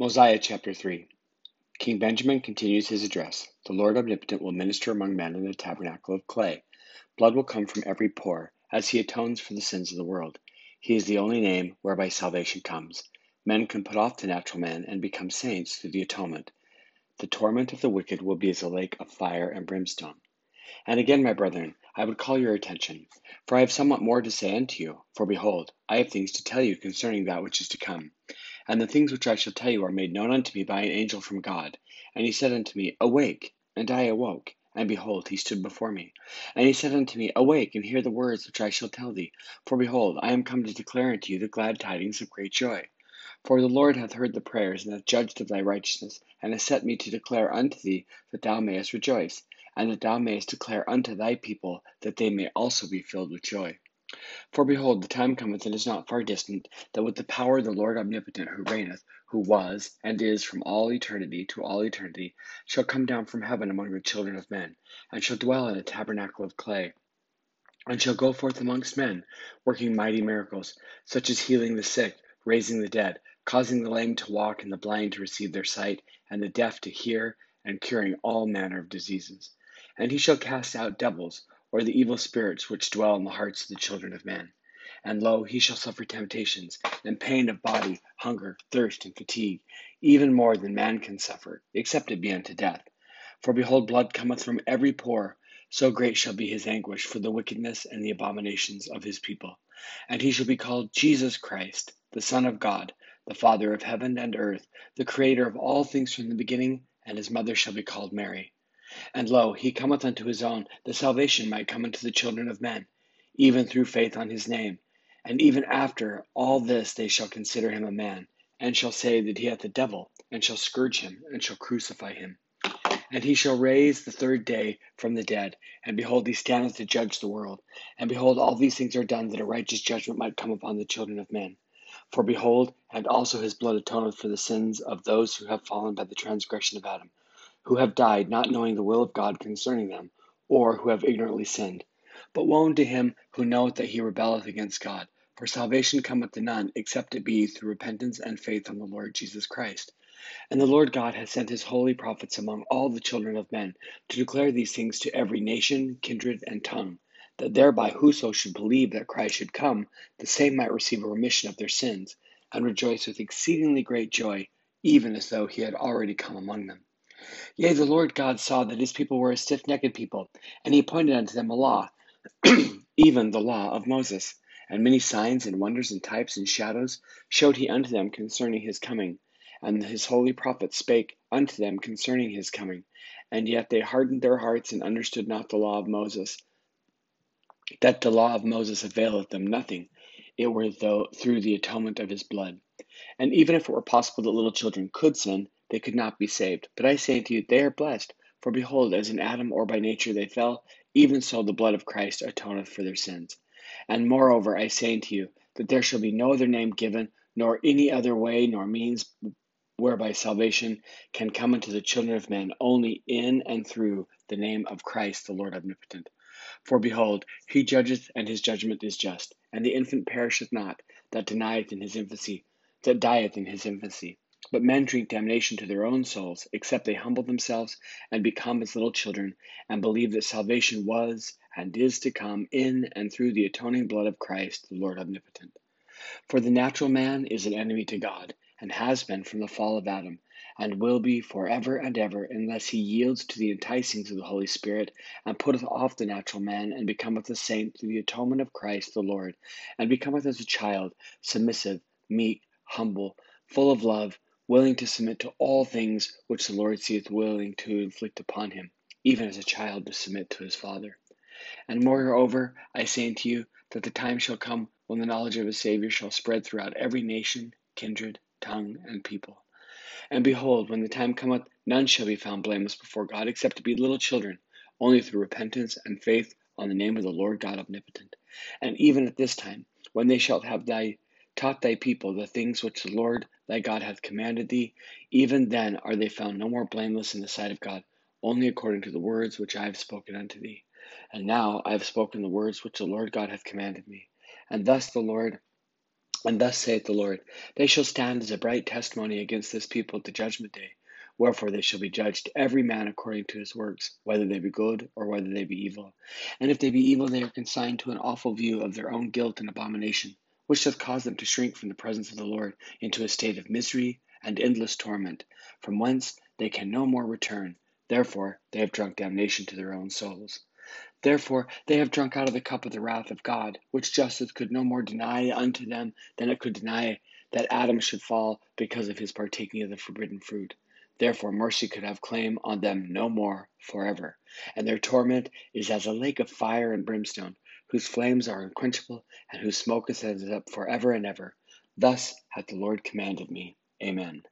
Mosiah chapter 3 King Benjamin continues his address. The Lord omnipotent will minister among men in a tabernacle of clay. Blood will come from every pore, as he atones for the sins of the world. He is the only name whereby salvation comes. Men can put off the natural man and become saints through the atonement. The torment of the wicked will be as a lake of fire and brimstone. And again, my brethren, I would call your attention, for I have somewhat more to say unto you. For behold, I have things to tell you concerning that which is to come. And the things which I shall tell you are made known unto me by an angel from God. And he said unto me, Awake. And I awoke, and behold, he stood before me. And he said unto me, Awake, and hear the words which I shall tell thee. For behold, I am come to declare unto you the glad tidings of great joy. For the Lord hath heard the prayers, and hath judged of thy righteousness, and hath set me to declare unto thee that thou mayest rejoice, and that thou mayest declare unto thy people that they may also be filled with joy. For behold, the time cometh and is not far distant, that with the power of the Lord omnipotent, who reigneth, who was, and is from all eternity to all eternity, shall come down from heaven among the children of men, and shall dwell in a tabernacle of clay, and shall go forth amongst men, working mighty miracles, such as healing the sick, raising the dead, causing the lame to walk, and the blind to receive their sight, and the deaf to hear, and curing all manner of diseases. And he shall cast out devils or the evil spirits which dwell in the hearts of the children of men. And lo, he shall suffer temptations, and pain of body, hunger, thirst, and fatigue, even more than man can suffer, except it be unto death. For behold, blood cometh from every pore, so great shall be his anguish for the wickedness and the abominations of his people. And he shall be called Jesus Christ, the Son of God, the Father of heaven and earth, the Creator of all things from the beginning, and his mother shall be called Mary. And lo, he cometh unto his own, that salvation might come unto the children of men, even through faith on his name. And even after all this they shall consider him a man, and shall say that he hath a devil, and shall scourge him, and shall crucify him. And he shall raise the third day from the dead, and behold, he standeth to judge the world. And behold, all these things are done that a righteous judgment might come upon the children of men. For behold, and also his blood atoneth for the sins of those who have fallen by the transgression of Adam who have died not knowing the will of God concerning them, or who have ignorantly sinned. But woe unto him who knoweth that he rebelleth against God. For salvation cometh to none, except it be through repentance and faith on the Lord Jesus Christ. And the Lord God hath sent his holy prophets among all the children of men, to declare these things to every nation, kindred, and tongue, that thereby whoso should believe that Christ should come, the same might receive a remission of their sins, and rejoice with exceedingly great joy, even as though he had already come among them. Yea, the Lord God saw that his people were a stiff necked people, and he appointed unto them a law, even the law of Moses. And many signs and wonders and types and shadows showed he unto them concerning his coming. And his holy prophets spake unto them concerning his coming. And yet they hardened their hearts and understood not the law of Moses. That the law of Moses availeth them nothing, it were though through the atonement of his blood. And even if it were possible that little children could sin, they could not be saved. But I say unto you, they are blessed. For behold, as in Adam or by nature they fell, even so the blood of Christ atoneth for their sins. And moreover, I say unto you, that there shall be no other name given, nor any other way, nor means whereby salvation can come unto the children of men, only in and through the name of Christ the Lord omnipotent. For behold, he judgeth, and his judgment is just. And the infant perisheth not, that denieth in his infancy, that dieth in his infancy. But men drink damnation to their own souls, except they humble themselves and become as little children, and believe that salvation was and is to come in and through the atoning blood of Christ, the Lord omnipotent. For the natural man is an enemy to God, and has been from the fall of Adam, and will be for ever and ever, unless he yields to the enticings of the Holy Spirit, and putteth off the natural man, and becometh a saint through the atonement of Christ the Lord, and becometh as a child, submissive, meek, humble, full of love willing to submit to all things which the Lord seeth willing to inflict upon him, even as a child to submit to his father. And moreover, I say unto you, that the time shall come when the knowledge of a Saviour shall spread throughout every nation, kindred, tongue, and people. And behold, when the time cometh, none shall be found blameless before God, except to be little children, only through repentance and faith on the name of the Lord God omnipotent. And even at this time, when they shall have thy taught thy people the things which the Lord thy God hath commanded thee, even then are they found no more blameless in the sight of God, only according to the words which I have spoken unto thee. And now I have spoken the words which the Lord God hath commanded me. And thus the Lord And thus saith the Lord, They shall stand as a bright testimony against this people at the judgment day. Wherefore they shall be judged, every man according to his works, whether they be good or whether they be evil. And if they be evil, they are consigned to an awful view of their own guilt and abomination, which doth cause them to shrink from the presence of the Lord into a state of misery and endless torment, from whence they can no more return. Therefore they have drunk damnation to their own souls. Therefore they have drunk out of the cup of the wrath of God, which justice could no more deny unto them than it could deny that Adam should fall because of his partaking of the forbidden fruit. Therefore mercy could have claim on them no more forever. And their torment is as a lake of fire and brimstone, whose flames are unquenchable, and whose smoke ascends up forever and ever. Thus hath the Lord commanded me. Amen.